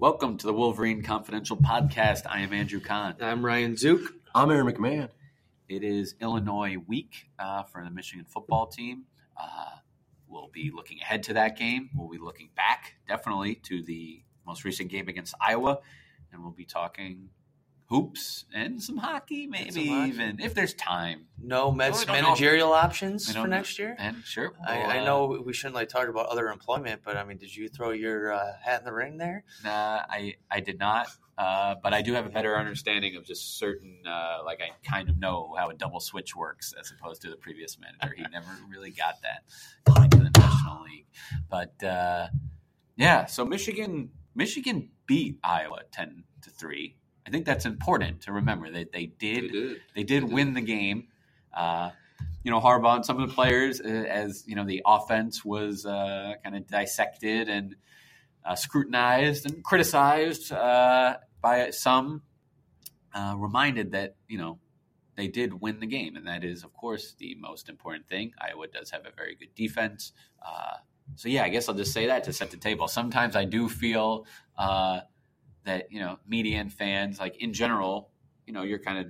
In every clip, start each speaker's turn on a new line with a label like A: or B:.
A: Welcome to the Wolverine Confidential Podcast. I am Andrew Kahn.
B: I'm Ryan Zook.
C: I'm Aaron McMahon.
A: It is Illinois week uh, for the Michigan football team. Uh, we'll be looking ahead to that game. We'll be looking back, definitely, to the most recent game against Iowa. And we'll be talking hoops and some hockey, maybe
B: some hockey.
A: even if there's time.
B: No
A: Well,
B: med-
A: we don't know.
B: managerial options for next year.
A: And sure,
B: I,
A: we'll,
B: I
A: uh,
B: know we shouldn't like talk about other employment, but I mean, did you throw your uh, hat in the ring there?
A: Nah, I I did not, uh, but I do have a better understanding of just certain. Uh, like I kind of know how a double switch works as opposed to the previous manager. He never really got that coming to the National League, but uh, yeah. So Michigan Michigan beat Iowa ten to three. I think that's important to remember that they did
C: They did.
A: they did win the game. Uh, you know, Harbaugh and some of the players, uh, as you know, the offense was uh, kind of dissected and uh, scrutinized and criticized uh, by some. Uh, reminded that you know they did win the game, and that is, of course, the most important thing. Iowa does have a very good defense. Uh, so yeah, I guess I'll just say that to set the table. Sometimes I do feel uh, that you know media and fans, like in general, you know, you're kind of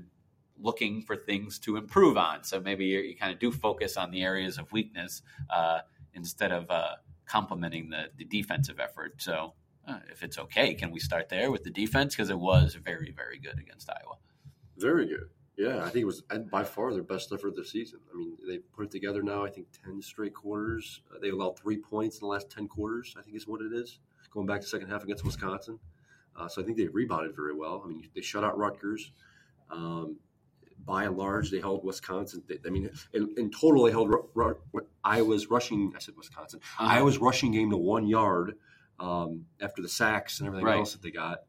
A: looking for things to improve on. So maybe you kind of do focus on the areas of weakness uh, instead of uh, complimenting the, the defensive effort. So uh, if it's okay, can we start there with the defense because it was very very good against Iowa.
C: Very good. Yeah, I think it was by far their best effort of the season. I mean, they put it together now. I think ten straight quarters. They allowed three points in the last ten quarters. I think is what it is. Going back to second half against Wisconsin, uh, so I think they rebounded very well. I mean, they shut out Rutgers. Um, by and large, they held Wisconsin. They, I mean, in, in total, they held Ru- Ru- Iowa's rushing. I said Wisconsin. Iowa's rushing game to one yard um, after the sacks and everything
A: Right.
C: else that they got.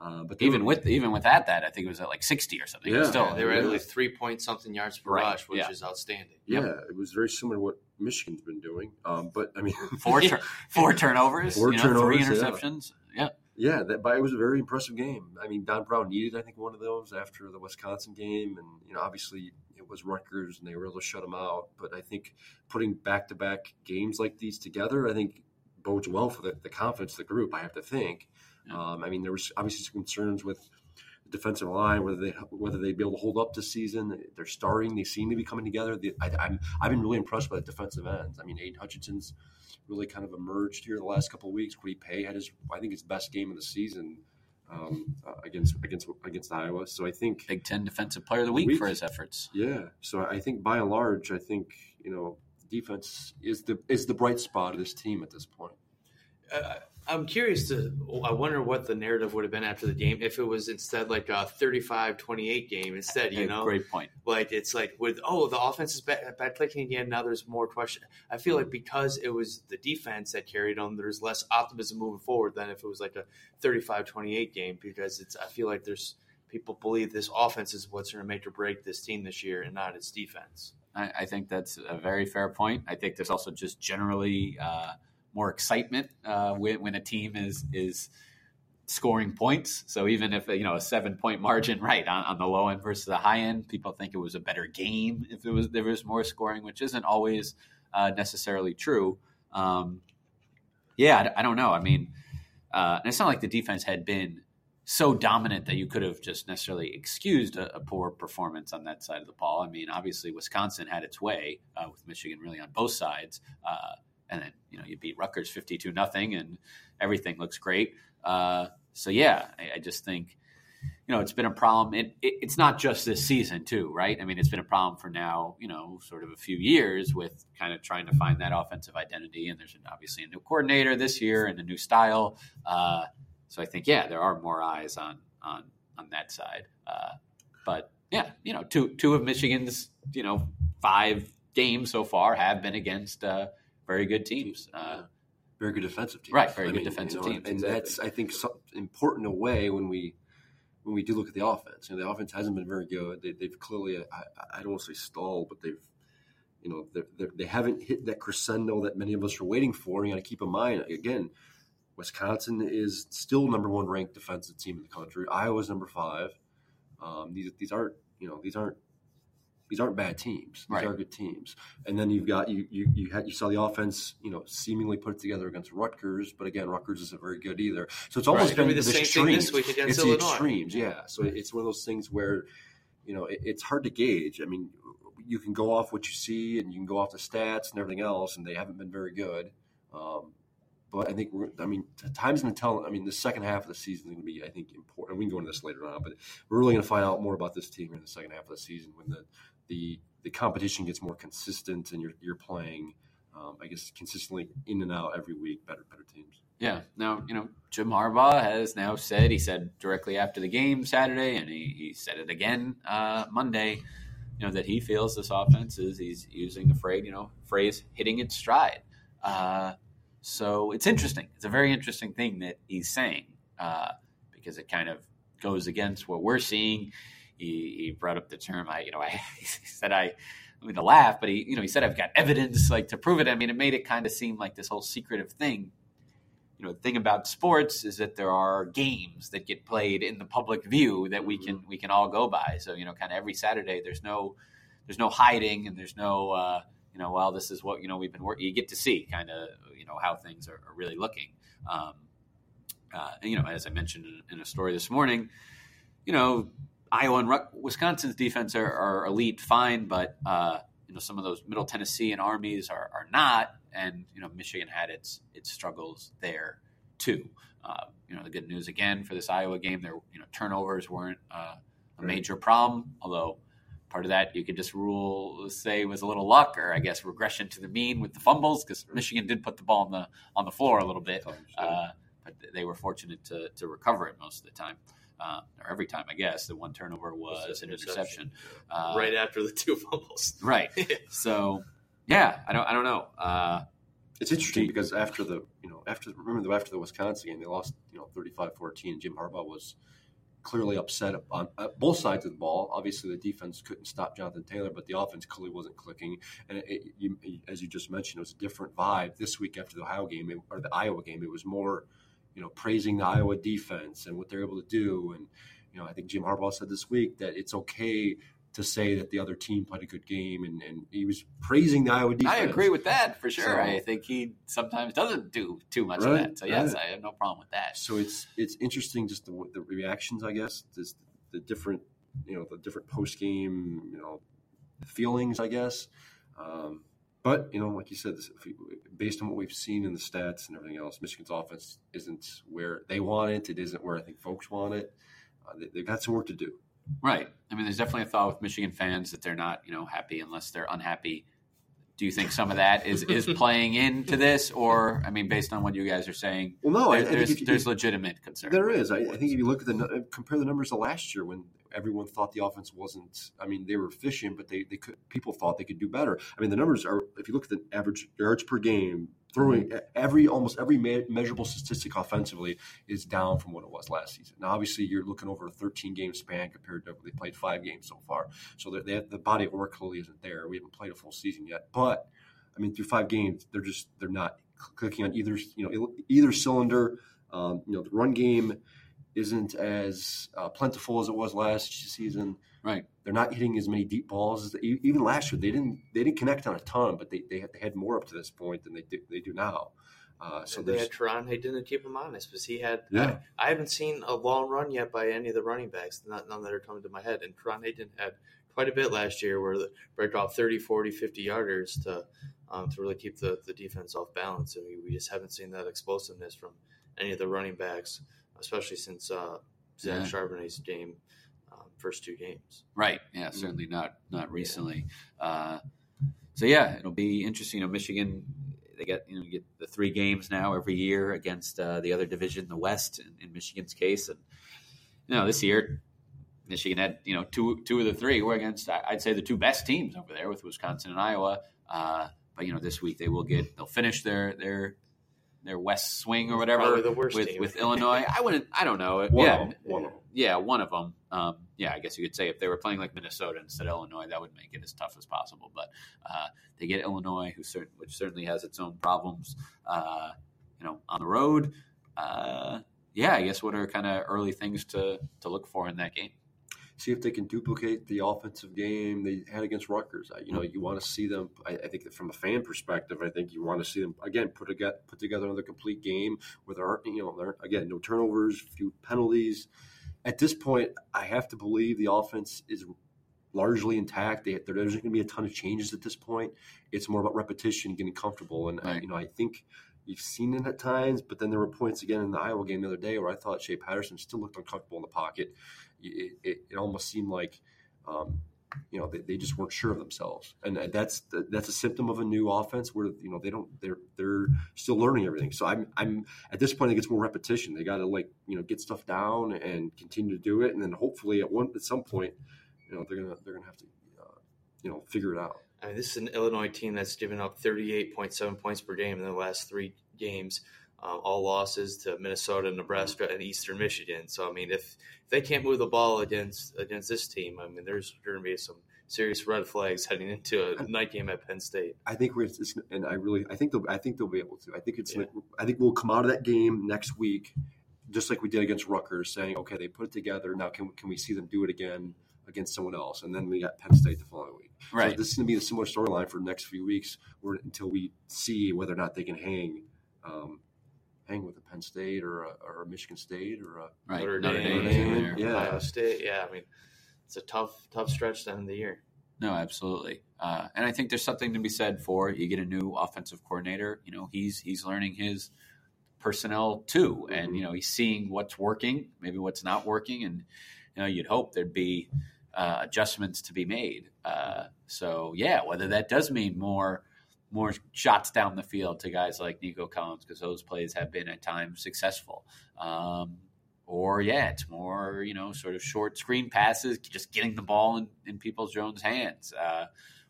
C: Uh, but they
A: even
C: were-
A: with even without that, that I think it was at like sixty or something.
C: Yeah.
A: still
B: Yeah, they were at least three point something yards per
A: Right,
B: rush, which
A: yeah.
B: is outstanding.
C: Yeah,
A: Yep.
C: it was very similar to what Michigan's been doing. Um, but I mean,
A: four tur- four turnovers,
C: Four
A: you know, three
C: turnovers, yeah.
A: interceptions. Yeah.
C: Yeah, that but it was a very impressive game. I mean, Don Brown needed, I think, one of those after the Wisconsin game, and you know, obviously it was Rutgers, and they were able to shut them out. But I think putting back-to-back games like these together, I think bodes well for the, the confidence of the group. I have to think.
A: Yeah.
C: Um, I mean, there was obviously some concerns with defensive line, whether they whether they'd be able to hold up this season. They're starting; they seem to be coming together. The, I, I'm I've been really impressed by the defensive ends. I mean, Aidan Hutchinson's really kind of emerged here the last couple of weeks. Kwity Paye had his, I think, his best game of the season um, uh, against against against Iowa. So I think,
A: Big Ten Defensive Player of the Week,
C: Week.
A: for his efforts.
C: yeah. So I think by and large, I think you know, defense is the is the bright spot of this team at this point.
B: Uh, I'm curious to. I wonder what the narrative would have been after the game if it was instead like a 35-28 game instead. You know,
A: great point.
B: like it's like with oh the offense is bad, bad clicking again now there's more question i feel like because it was the defense that carried on, there's less optimism moving forward than if it was like a 35-28 game because it's i feel like there's people believe this offense is what's going to make or break this team this year and not its defense
A: I, I think that's a very fair point. I think there's also just generally uh, more excitement uh, when, when a team is is scoring points. So even if you know a seven point margin, right on, on the low end versus the high end, people think it was a better game if it was there was more scoring, which isn't always uh, necessarily true. Um, yeah, I, I don't know. I mean, uh, it's not like the defense had been so dominant that you could have just necessarily excused a, a poor performance on that side of the ball. I mean, obviously Wisconsin had its way uh, with Michigan really on both sides, uh, and then you know you beat Rutgers fifty-two nothing, and everything looks great. Uh, so yeah, I, I just think you know it's been a problem. It, it, it's not just this season too, right? I mean, it's been a problem for now, you know, sort of a few years with kind of trying to find that offensive identity. And there's obviously a new coordinator this year and a new style. Uh, so I think, yeah, there are more eyes on on on that side. Uh, but yeah, you know, two two of Michigan's you know five games so far have been against uh, very good teams. Uh,
C: Very good defensive teams.
A: Right, very good defensive teams,
C: and
A: exactly.
C: that's I think so, important a way when we when we do look at the offense. You know, the offense hasn't been very good. They, they've clearly I, I don't want to say stalled, but they've you know they're, they're, they haven't hit that crescendo that many of us are waiting for. You got to keep in mind again. Wisconsin is still number one ranked defensive team in the country. Iowa's number five. Um, these these aren't you know these aren't these aren't bad teams. These
A: Right.
C: are good teams. And then you've got you you you had you saw the offense, you know, seemingly put it together against Rutgers, but again, Rutgers isn't very good either. So it's almost
B: gonna
C: been
B: be the same thing
C: extremes.
B: this week against
C: it's the extremes, yeah. So it's one of those things where, you know, it, it's hard to gauge. I mean, you can go off what you see, and you can go off the stats and everything else, and they haven't been very good. Um, but I think we're. I mean, times going to tell. I mean, the second half of the season is going to be, I think, important. We can go into this later on, but we're really going to find out more about this team in the second half of the season when the the the competition gets more consistent and you're you're playing. Um, I guess consistently in and out every week, better better teams.
A: Yeah. Now, you know, Jim Harbaugh has now said, he said directly after the game Saturday, and he, he said it again uh, Monday, you know, that he feels this offense is, he's using the phrase, you know, phrase hitting its stride. Uh, so it's interesting. It's a very interesting thing that he's saying uh, because it kind of goes against what we're seeing. He, he brought up the term, I, you know, I, he said, I, I mean, to laugh, but he, you know, he said, I've got evidence like to prove it. I mean, it made it kind of seem like this whole secretive thing. You know the thing about sports is that there are games that get played in the public view that we can we can all go by. So you know kind of every saturday there's no there's no hiding and there's no uh, you know well this is what you know we've been working you get to see kind of you know how things are, are really looking. Um, uh, you know as i mentioned in, in a story this morning you know iowa and wisconsin's defense are, are elite fine but uh, you know some of those middle tennessee and armies are, are not and you know Michigan had its its struggles there too. Uh, you know the good news again for this Iowa game, their you know turnovers weren't uh, a major problem, although part of that you could just rule say was a little luck or I guess regression to the mean with the fumbles because Michigan did put the ball on the on the floor a little bit, uh, but they were fortunate to to recover it most of the time. Uh, or every time, I guess. The one turnover was an interception. Uh,
B: right after the two fumbles.
A: Right. So, yeah, I don't, I don't know. Uh,
C: It's interesting because after the you know after remember after the Wisconsin game they lost you know 35-14 Jim Harbaugh was clearly upset on uh, both sides of the ball. Obviously the defense couldn't stop Jonathan Taylor, but the offense clearly wasn't clicking. And it, it, you, as you just mentioned, it was a different vibe this week after the Ohio game it- or the Iowa game. It was more you know praising the Iowa defense and what they're able to do. And you know I think Jim Harbaugh said this week that it's okay. To say that the other team played a good game, and, and he was praising the Iowa defense.
A: I agree with that for sure.
C: So-
A: I think he sometimes doesn't do too much
C: Right,
A: of that. So, yes,
C: right.
A: I have no problem with that.
C: So it's it's interesting just the, the reactions, I guess, this, the different you know the different post game you know feelings, I guess. Um, but you know, like you said, this, if we, based on what we've seen in the stats and everything else, Michigan's offense isn't where they want it. It isn't where I think folks want it. Uh, they, they've got some work to do.
A: Right. I mean, there's definitely a thought with Michigan fans that they're not, you know, happy unless they're unhappy. Do you think some of that is is playing into this, or I mean, based on what you guys are saying,
C: Well, no,
A: there-
C: I think
A: there's
C: you-
A: there's legitimate concern.
C: There is. I, I think if you look at the compare the numbers to last year when everyone thought the offense wasn't. I mean, they were efficient, but they, they could. People thought they could do better. I mean, the numbers are. If you look at the average yards per game, throwing every almost every me- measurable statistic offensively is down from what it was last season. Now, obviously, you're looking over a 13 game span compared to they played five games so far. So they- they have, the body of work clearly isn't there. We haven't played a full season yet, but I mean, through five games, they're just they're not clicking on either you know either cylinder. Um, you know, the run game isn't as uh, plentiful as it was last season.
A: Right.
C: They're not hitting as many deep balls as e- even last year. They didn't they didn't connect on a ton, but they they had, they had more up to this point than they do, they do now. Uh, so
B: So they
C: there's
B: had Karan. They didn't keep him honest because he had.
C: Yeah.
B: I, I haven't seen a long run yet by any of the running backs. Not none that are coming to my head. And Karan Higdon had quite a bit last year where the break off 30, 40, 50 yarders to um, to really keep the, the defense off balance. And we, we just haven't seen that explosiveness from any of the running backs, especially since uh, Zach
A: Yeah.
B: Charbonnet's game um, first two games.
A: Right. Yeah. Certainly not not recently. Uh, so yeah, it'll be interesting. You know, Michigan they get you know you get the three games now every year against uh, the other division, the West, in, in Michigan's case, and you know this year. Michigan had, you know, two two of the three were against, I'd say, the two best teams over there with Wisconsin and Iowa. Uh, but you know, this week they will get, they'll finish their their their West swing or whatever
B: the worst
A: with with Illinois. I wouldn't, I don't know.
C: One
A: yeah,
C: of them, one of them.
A: yeah, one of them. Um, yeah, I guess you could say if they were playing like Minnesota instead of Illinois, that would make it as tough as possible. But uh, they get Illinois, who certain, which certainly has its own problems, uh, you know, on the road. Uh, yeah, I guess what are kind of early things to to look for in that game?
C: See if they can duplicate the offensive game they had against Rutgers. You know, you want to see them. I, I think that from a fan perspective, I think you want to see them again put together put together another complete game where there aren't you know there again no turnovers, few penalties. At this point, I have to believe the offense is largely intact. They, there isn't going to be a ton of changes at this point. It's more about repetition, getting comfortable, and
A: Right.
C: you know I think you've seen it at times. But then there were points again in the Iowa game the other day where I thought Shea Patterson still looked uncomfortable in the pocket. It, it, it almost seemed like. Um, you know, they, they just weren't sure of themselves, and that's that's a symptom of a new offense where you know they don't they're they're still learning everything. So I'm I'm at this point, it gets more repetition. They got to like you know get stuff down and continue to do it, and then hopefully at one at some point, you know they're gonna they're gonna have to uh, you know figure it out.
B: I mean, this is an Illinois team that's given up 38.7 points per game in the last three games, um, all losses to Minnesota, Nebraska, and Eastern Michigan. So, I mean, if, if they can't move the ball against against this team, I mean, there's going to be some serious red flags heading into a night game at Penn State.
C: I think we're it's, and I really I think they'll I think they'll be able to. I think it's
B: Yeah.
C: I think we'll come out of that game next week, just like we did against Rutgers, saying okay they put it together. Now can can we see them do it again against someone else? And then we got Penn State the following week.
A: Right.
C: So this is going to be a similar storyline for the next few weeks, or until we see whether or not they can hang, um, hang with a Penn State or a, or a Michigan State or a
A: right.
B: Notre
A: Notre
B: Dame,
A: Dame's in
C: yeah.
B: Ohio State. Yeah, I mean, it's a tough tough stretch to end the year.
A: No, absolutely. Uh, and I think there's something to be said for you get a new offensive coordinator. You know, he's he's learning his personnel too, and you know he's seeing what's working, maybe what's not working, and you know you'd hope there'd be uh, adjustments to be made. Uh, so yeah, whether that does mean more more shots down the field to guys like Nico Collins because those plays have been at times successful. Um, or yeah, it's more you know sort of short screen passes, just getting the ball in, in people's Jones' hands. Uh,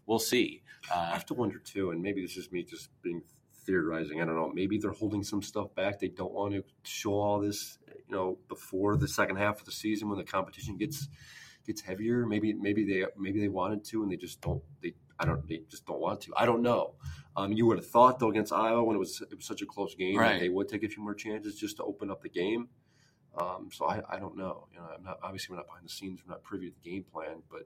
A: we'll see.
C: I
A: Uh,
C: have to wonder too, and maybe this is me just being theorizing. I don't know. Maybe they're holding some stuff back. They don't want to show all this, you know, before the second half of the season when the competition gets gets heavier. Maybe maybe they maybe they wanted to and they just don't. They I don't. They just don't want to. I don't know. Um, you would have thought though against Iowa when it was it was such a close game, that they would take a few more chances just to open up the game. Um, so I, I don't know. You know, I'm not obviously we're not behind the scenes. We're not privy to the game plan, but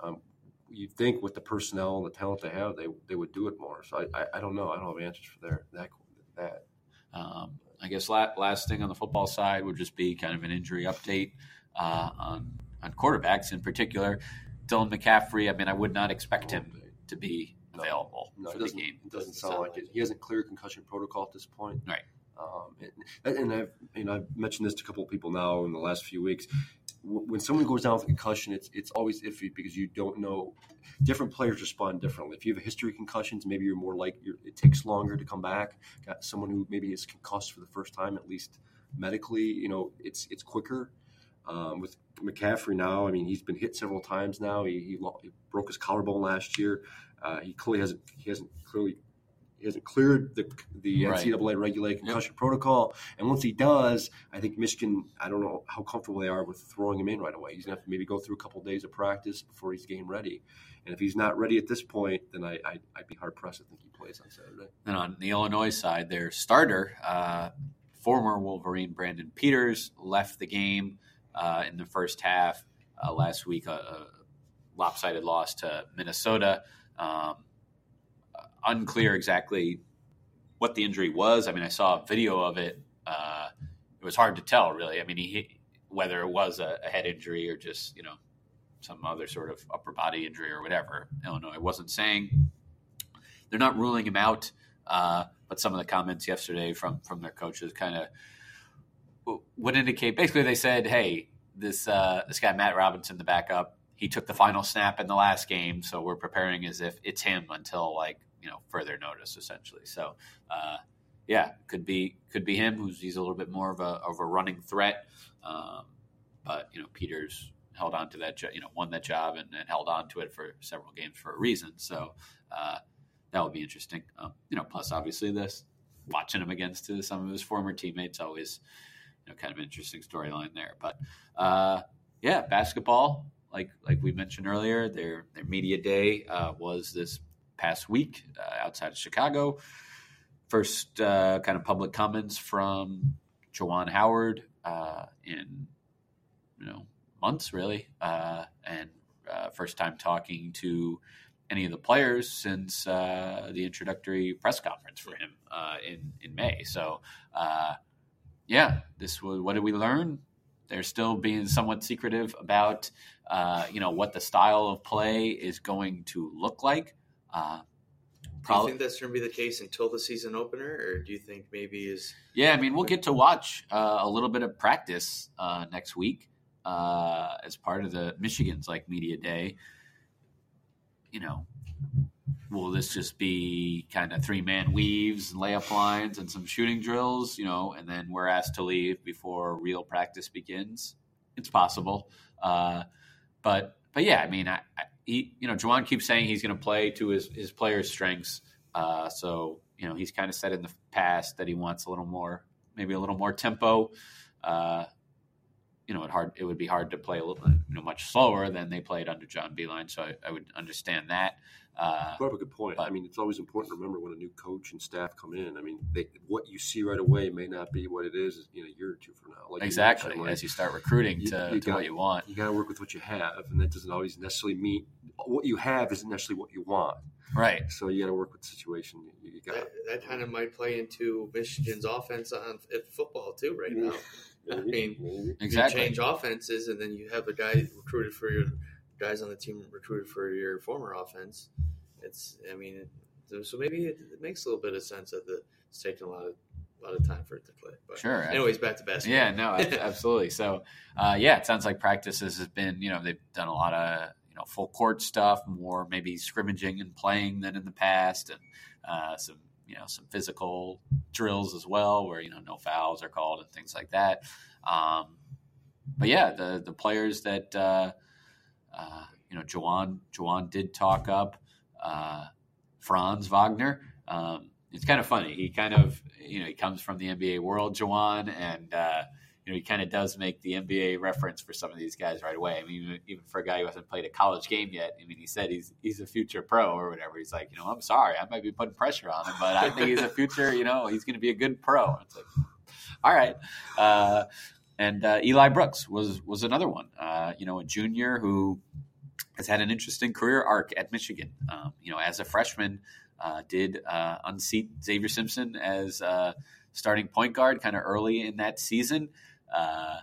C: um, you think with the personnel and the talent they have, they they would do it more. So I, I, I don't know. I don't have answers for their that that.
A: Um, I guess la- last thing on the football side would just be kind of an injury update uh, on on quarterbacks in particular. Dylan McCaffrey. I mean, I would not expect him to be available
C: No,
A: for
C: it
A: the
C: doesn't,
A: game.
C: it doesn't sound like it. He hasn't cleared concussion protocol at this point.
A: Right.
C: Um, and, and I've you know I've mentioned this to a couple of people now in the last few weeks. When someone goes down with a concussion, it's it's always iffy because you don't know. Different players respond differently. If you have a history of concussions, maybe you're more like you're, it takes longer to come back. Got someone who maybe is concussed for the first time, at least medically, you know, it's it's quicker. Um, with McCaffrey now, I mean, he's been hit several times now. He, he, he broke his collarbone last year. Uh, he clearly hasn't he hasn't clearly he hasn't cleared the the
A: Right.
C: NCAA regulated concussion protocol. And once he does, I think Michigan. I don't know how comfortable they are with throwing him in right away. He's gonna have to maybe go through a couple of days of practice before he's game ready. And if he's not ready at this point, then I, I I'd be hard pressed to think he plays on Saturday.
A: And on the Illinois side, their starter, uh, former Wolverine Brandon Peters, left the game uh, in the first half uh, last week. A, a lopsided loss to Minnesota. Um, unclear exactly what the injury was. I mean, I saw a video of it. Uh, it was hard to tell, really. I mean, he whether it was a, a head injury or just you know some other sort of upper body injury or whatever. Illinois wasn't saying. They're not ruling him out, uh, but some of the comments yesterday from from their coaches kind of would indicate. Basically, they said, "Hey, this uh, this guy Matt Robinson, the backup, he took the final snap in the last game, so we're preparing as if it's him until like you know further notice, essentially." So, uh, yeah, could be could be him. Who's he's a little bit more of a of a running threat, um, but you know Peters held on to that, you know, won that job and, and held on to it for several games for a reason. So. Uh, that would be interesting. Um, you know, plus obviously this watching him against some of his former teammates always, know, kind of interesting storyline there. But uh, yeah, basketball, like like we mentioned earlier, their their media day uh, was this past week uh, outside of Chicago. First uh, kind of public comments from Juwan Howard uh, in you know months, really, uh, and uh, first time talking to any of the players since uh, the introductory press conference for him uh, in in May. So, uh, yeah, this was what did we learn? They're still being somewhat secretive about uh, you know what the style of play is going to look like. Uh,
B: do you think that's going to be the case until the season opener, or do you think maybe is?
A: Yeah, I mean, we'll get to watch uh, a little bit of practice uh, next week uh, as part of the Michigan's like media day. You know, will this just be kind of three man weaves and layup lines and some shooting drills? You know, and then we're asked to leave before real practice begins. It's possible, uh, but but yeah, I mean, I, I he, you know, Juwan keeps saying he's going to play to his his players' strengths. Uh, so you know, he's kind of said in the past that he wants a little more, maybe a little more tempo. Uh, you know, it hard it would be hard to play a little, you know, much slower than they played under John Beilein. So I, I would understand that.
C: Uh, you have a good point. But, I mean, it's always important to remember when a new coach and staff come in. I mean, they, what you see right away may not be what it is in a year or two from now.
A: Like exactly, like, as you start recruiting you, to, you to got, what you want,
C: you got to work with what you have, and that doesn't always necessarily mean what you have isn't necessarily what you want.
A: Right.
C: So you got to work with the situation. You, got
B: that, that, kind of might play into Michigan's offense on at football too right now. I mean,
A: exactly.
B: You change offenses, and then you have a guy recruited for your guys on the team recruited for your former offense it's I mean, so maybe it, it, makes a little bit of sense that the, it's taking a lot of a lot of time for it to click. But
A: sure.
B: Anyways, back to basketball.
A: Yeah, no, absolutely. So, uh, yeah, it sounds like practices has been you know they've done a lot of you know full court stuff, more maybe scrimmaging and playing than in the past, and uh, some you know some physical drills as well, where you know no fouls are called and things like that. Um, but yeah, the the players that uh, uh, you know, Juwan Juwan did talk up uh, Franz Wagner. Um, it's kind of funny. He kind of, you know, he comes from the NBA world, Juwan, and uh, you know, he kind of does make the NBA reference for some of these guys right away. I mean, even for a guy who hasn't played a college game yet, I mean, he said he's he's a future pro or whatever. He's like, you know, I'm sorry, I might be putting pressure on him, but I think he's a future. You know, he's going to be a good pro. It's like, all right. Uh, and uh, Eli Brooks was was another one. Uh, you know, a junior who has had an interesting career arc at Michigan. Um, you know, as a freshman, uh, did uh, unseat Xavier Simpson as uh, starting point guard kind of early in that season. Uh,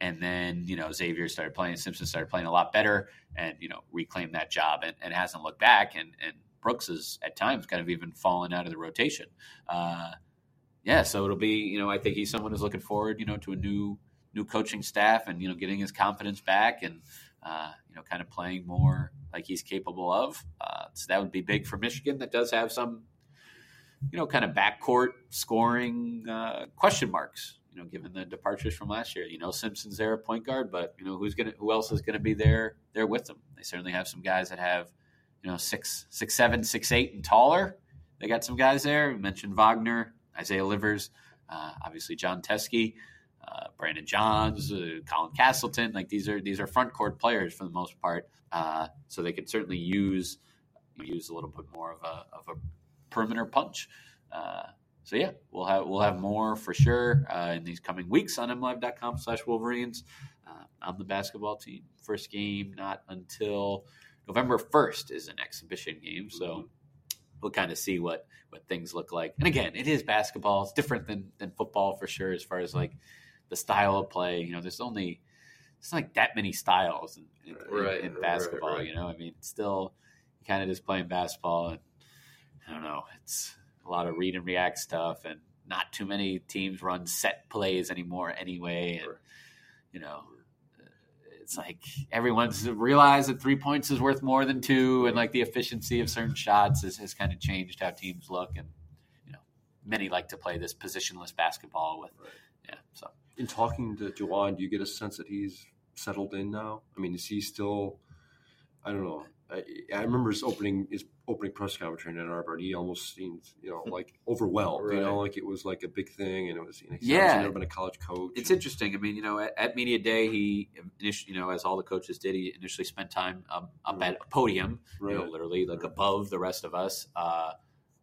A: and then, you know, Xavier started playing, Simpson started playing a lot better and, you know, reclaimed that job and, and hasn't looked back. And, and Brooks has at times kind of even fallen out of the rotation. Uh, yeah, so it'll be, you know, I think he's someone who's looking forward, you know, to a new new coaching staff and, you know, getting his confidence back and, uh, you know, kind of playing more like he's capable of. Uh, so that would be big for Michigan. That does have some, you know, kind of backcourt scoring uh, question marks. You know, given the departures from last year, you know, Simpson's there at point guard, but you know, who's gonna, who else is going to be there there with them? They certainly have some guys that have, you know, six, six, seven, six, eight, and taller. They got some guys there. We mentioned Wagner, Isaiah Livers, uh, obviously Jon Teske uh, Brandon Johns, uh, Colin Castleton. Like these are these are front court players for the most part, uh, so they could certainly use use a little bit more of a of a perimeter punch. So yeah, we'll have we'll have more for sure uh, in these coming weeks on mlive.com slash Wolverines uh, on the basketball team. First game not until November first is an exhibition game, so we'll kind of see what what things look like. And again, it is basketball; it's different than than football for sure, as far as like the style of play. You know, there's only it's like that many styles in, in, right, in, in basketball. Right, right. You know, I mean, still kind of just playing basketball, and I don't know, it's a lot of read and react stuff, and not too many teams run set plays anymore anyway, and you know. It's like everyone's realized that three points is worth more than two, and like the efficiency of certain shots has, has kind of changed how teams look. And you know, many like to play this positionless basketball with, yeah. So
C: in talking to Juwan, do you get a sense that he's settled in now? I mean, is he still? I don't know. I, I remember his opening his opening press conference in Ann Arbor, and he almost seemed you know like overwhelmed. Right. You know, like it was like a big thing, and it was you know,
A: yeah.
C: Never been a college coach.
A: It's interesting. I mean, you know, at, at media day, he initially, you know, as all the coaches did, he initially spent time um, up right. at a podium, right. you know, literally like above the rest of us, uh,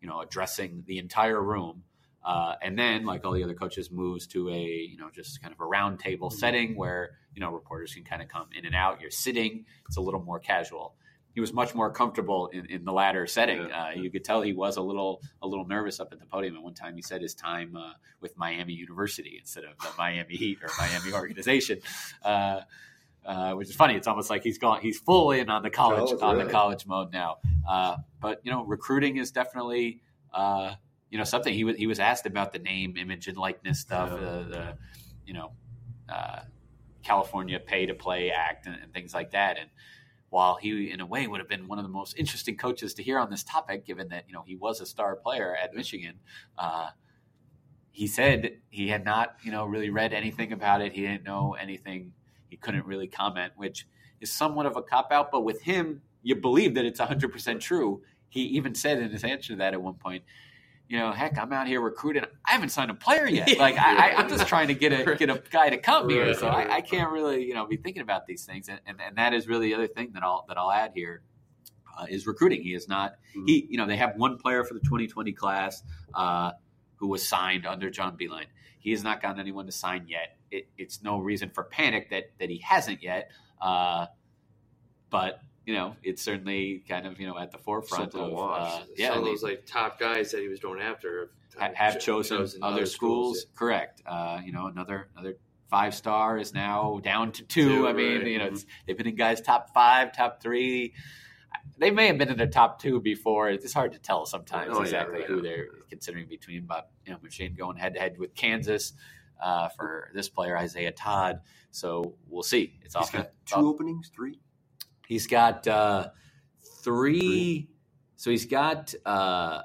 A: you know, addressing the entire room Uh, and then, like all the other coaches, moves to a you know just kind of a round table setting where you know reporters can kind of come in and out. You're sitting; it's a little more casual. He was much more comfortable in, in the latter setting.
C: Yeah.
A: Uh, you could tell he was a little a little nervous up at the podium. At one time, he said his time uh, with Miami University instead of the Miami Heat or Miami organization. Uh, uh, which is funny. It's almost like he's gone. He's full in on the college,
C: College,
A: on the college mode now. Uh, but you know, recruiting is definitely uh, you know something. He was he was asked about the name, image, and likeness stuff.
C: Yeah.
A: The, the you know uh, California Pay to Play Act and, and things like that. And while he, in a way, would have been one of the most interesting coaches to hear on this topic, given that you know he was a star player at Michigan. Uh, he said he had not, you know, really read anything about it. He didn't know anything. He couldn't really comment, which is somewhat of a cop out. But with him, you believe that it's 100% true. He even said in his answer to that at one point, you know, heck, I'm out here recruiting. I haven't signed a player yet. Like I, I, I'm just trying to get a get a guy to come here. So. I, I can't really, you know, be thinking about these things. And, and, and that is really the other thing that I'll that I'll add here uh, is recruiting. He is not he. You know, they have one player for the 2020 class uh, who was signed under John Beilein. He has not gotten anyone to sign yet. It, it's no reason for panic that that he hasn't yet. Uh, but you know, it's certainly kind of you know at the forefront
C: Something
A: of uh, yeah.
B: some of those like top guys that he was going after
A: ha- have chosen, other schools. Correct. Uh, you know, another another five star is now down to two.
B: Two,
A: I mean,
B: right.
A: you know, it's, they've been in guys top five, top three. They may have been in the top two before. It's hard to tell sometimes
C: Oh, yeah,
A: exactly
C: right.
A: who they're considering between. But you know, Michigan going head to head with Kansas uh, for this player Isaiah Todd. So we'll see. It's
C: He's
A: off.
C: got two
A: off-
C: openings, three.
A: He's got uh, three. So he's got uh,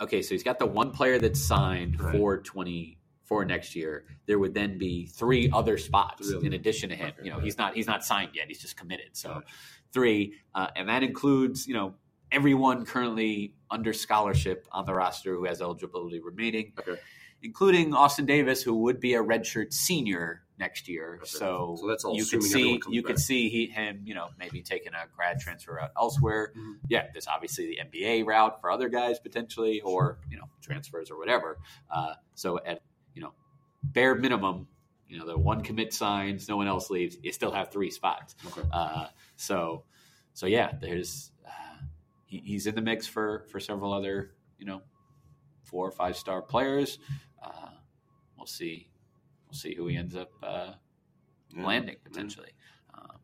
A: okay. So he's got the one player that's signed
C: Right.
A: for twenty for next year. There would then be three other spots
C: Three other-
A: in addition to him.
C: Okay,
A: you know,
C: right.
A: he's not he's not signed yet. He's just committed. So
C: Gotcha.
A: three, uh, and that includes you know everyone currently under scholarship on the roster who has eligibility remaining,
C: Okay.
A: including Austin Davis, who would be a redshirt senior next year.
C: Okay.
A: So,
C: So that's all
A: you could see you could see he, him, you know, maybe taking a grad transfer out elsewhere.
C: Mhm.
A: Yeah, there's obviously the NBA route for other guys potentially, or you know, transfers or whatever. Uh, so at you know, bare minimum, you know, the one commit signs, no one else leaves. You still have three spots.
C: Okay.
A: Uh, so, so yeah, there's uh, he, he's in the mix for for several other you know four or five star players. Uh, we'll see, we'll see who he ends up uh,
C: Yeah.
A: landing potentially. Um,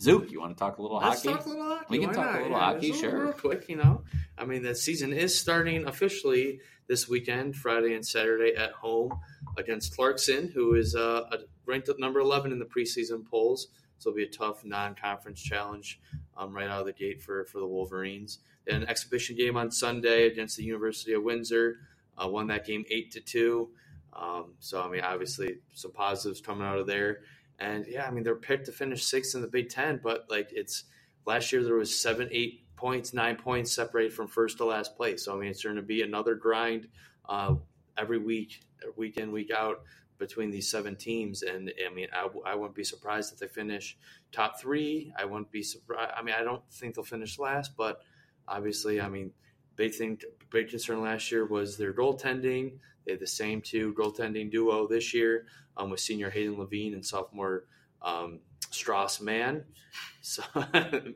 A: Zook, you want to talk a little
B: Let's
A: hockey?
B: talk a little hockey.
A: We can
B: Why
A: talk a little
B: Yeah,
A: hockey,
B: just
A: sure.
B: Real quick, you know. I mean, the season is starting officially this weekend, Friday and Saturday at home against Clarkson, who is uh, ranked at number 11 in the preseason polls. So it'll be a tough non-conference challenge um, right out of the gate for, for the Wolverines. Then an exhibition game on Sunday against the University of Windsor. Uh, won that game eight to two. Um, so I mean, obviously some positives coming out of there. And yeah, I mean they're picked to finish sixth in the Big Ten, but like it's last year there was seven, eight points, nine points separated from first to last place. So I mean it's going to be another grind uh, every week, week in, week out between these seven teams. And I mean I, I wouldn't be surprised if they finish top three. I wouldn't be surprised. I mean I don't think they'll finish last, but obviously I mean big thing, big concern last year was their goaltending. They had the same two goaltending duo this year um, with senior Hayden Lavigne and sophomore um, Strauss Mann. So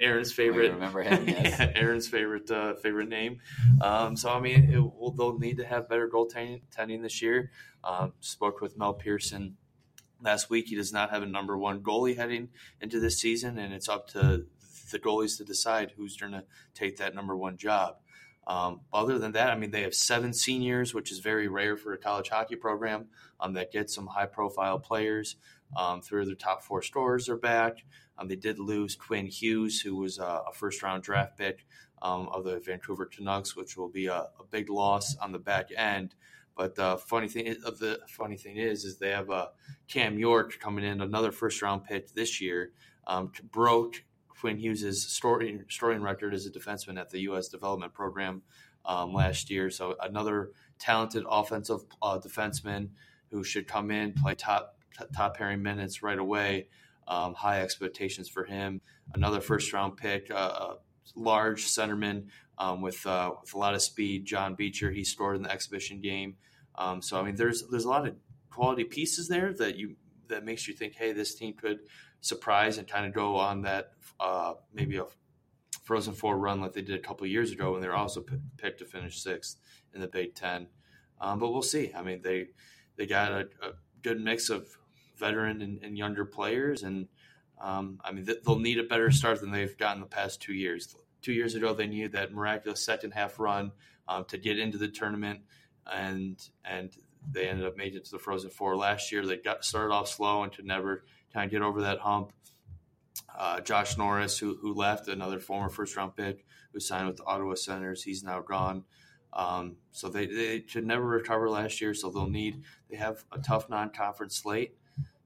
B: Aaron's favorite.
A: Remember him, yes.
B: yeah, Aaron's favorite uh, favorite name. Um, so I mean, it, will they'll need to have better goaltending this year. Um, spoke with Mel Pearson last week. He does not have a number one goalie heading into this season, and it's up to the goalies to decide who's going to take that number one job. Um, other than that, I mean, they have seven seniors, which is very rare for a college hockey program um, that gets some high profile players. Um, three of their top four stores are back. Um, they did lose Quinn Hughes, who was uh, a first round draft pick um, of the Vancouver Canucks, which will be a, a big loss on the back end. But the funny thing of the funny thing is, is they have uh, Cam York coming in, another first round pick this year, um, broke Quinn Hughes' scoring, scoring record as a defenseman at the U.S. development program um, last year. So another talented offensive uh, defenseman who should come in, play top top pairing minutes right away. Um, high expectations for him. Another first round pick, uh, uh, large centerman um, with uh, with a lot of speed. John Beecher, he scored in the exhibition game. Um, so I mean, there's there's a lot of quality pieces there that you that makes you think, hey, this team could surprise and kind of go on that uh, maybe a Frozen Four run like they did a couple years ago when they were also p- picked to finish sixth in the Big Ten. Um, but we'll see. I mean, they they got a, a good mix of veteran and, and younger players, and um, I mean they'll need a better start than they've gotten the past two years. Two years ago, they needed that miraculous second half run um, to get into the tournament, and and they ended up making it to the Frozen Four last year. They got started off slow and could never kind of get over that hump. Uh, Josh Norris, who who left, another former first round pick who signed with the Ottawa Senators, he's now gone. Um, so they, they should never recover last year. So they'll need they have a tough non conference slate.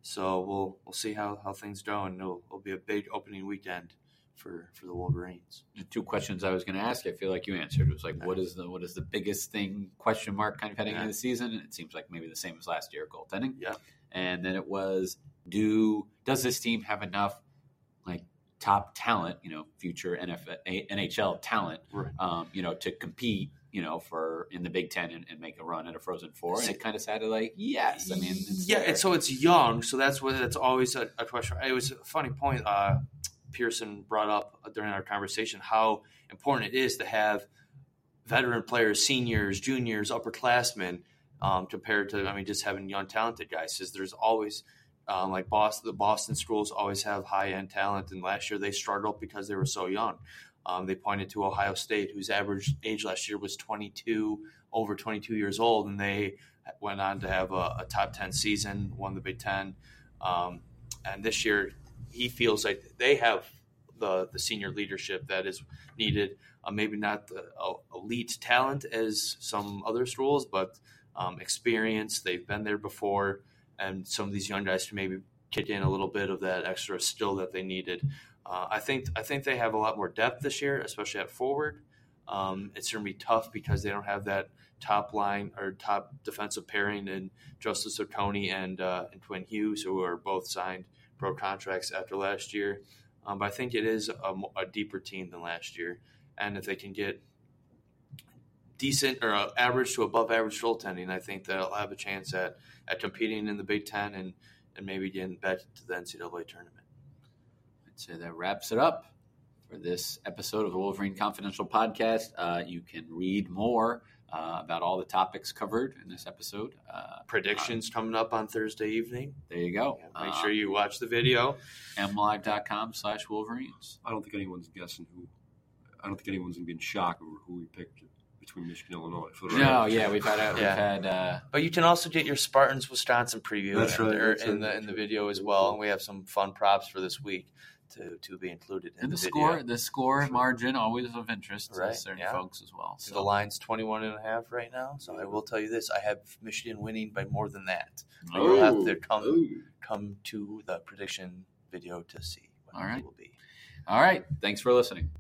B: So we'll we'll see how, how things go, and it'll, it'll be a big opening weekend for for the Wolverines.
A: The two questions I was going to ask, I feel like you answered. It was like, what is the what is the biggest thing question mark kind of heading
B: Yeah.
A: into the season? And it seems like maybe the same as last year, goaltending.
B: Yeah.
A: And then it was, do does this team have enough like top talent, you know, future NFL, NHL talent,
B: Right.
A: um, you know, to compete, you know, for in the Big Ten and, and make a run at a Frozen Four? And it kind of sounded like yes. I mean, it's
B: yeah,
A: there.
B: and so it's young, so that's what that's always a, a question. It was a funny point. Uh, Pearson brought up during our conversation how important it is to have veteran players, seniors, juniors, upperclassmen, um, compared to I mean just having young talented guys. Because there's always um, like Boston, the Boston schools always have high end talent, and last year they struggled because they were so young. Um, they pointed to Ohio State, whose average age last year was 22, over 22 years old, and they went on to have a, a top 10 season, won the Big Ten. Um, and this year, he feels like they have the, the senior leadership that is needed. Uh, maybe not the uh, elite talent as some other schools, but um, experience. They've been there before, and some of these young guys to maybe kick in a little bit of that extra skill that they needed. Uh, I think I think they have a lot more depth this year, especially at forward. Um, it's going to be tough because they don't have that top line or top defensive pairing in Joseph Cecconi and uh, and Quinn Hughes, who are both signed pro contracts after last year. Um, but I think it is a, a deeper team than last year, and if they can get decent or uh, average to above average goaltending, I think they'll have a chance at, at competing in the Big Ten and, and maybe getting back to the NCAA tournament.
A: I'd say that wraps it up for this episode of the Wolverine Confidential podcast. Uh, you can read more uh, about all the topics covered in this episode. Uh,
B: Predictions coming up on Thursday evening.
A: there you go.
B: Yeah, make sure you watch the video.
A: Uh, mlive.com slash Wolverines.
C: I don't think anyone's guessing who. I don't think anyone's going to be in shock over who we picked between Michigan and Illinois. For
A: No,
C: record.
A: yeah, we've had, a, we've had uh,
B: But you can also get your Spartans Wisconsin preview
C: That's
B: in,
C: right, that's
B: in
C: right,
B: the in the video as well, and we have some fun props for this week to, to be included in
A: and the
B: the,
A: score,
B: video.
A: the score margin always of interest to certain
B: yeah.
A: folks as well.
B: So the line's 21 and a half right now. So I will tell you this: I have Michigan winning by more than that. So
A: Oh,
B: you'll have to come
C: oh.
B: come to the prediction video to see what
A: All right.
B: it will be.
A: All right. Thanks for listening.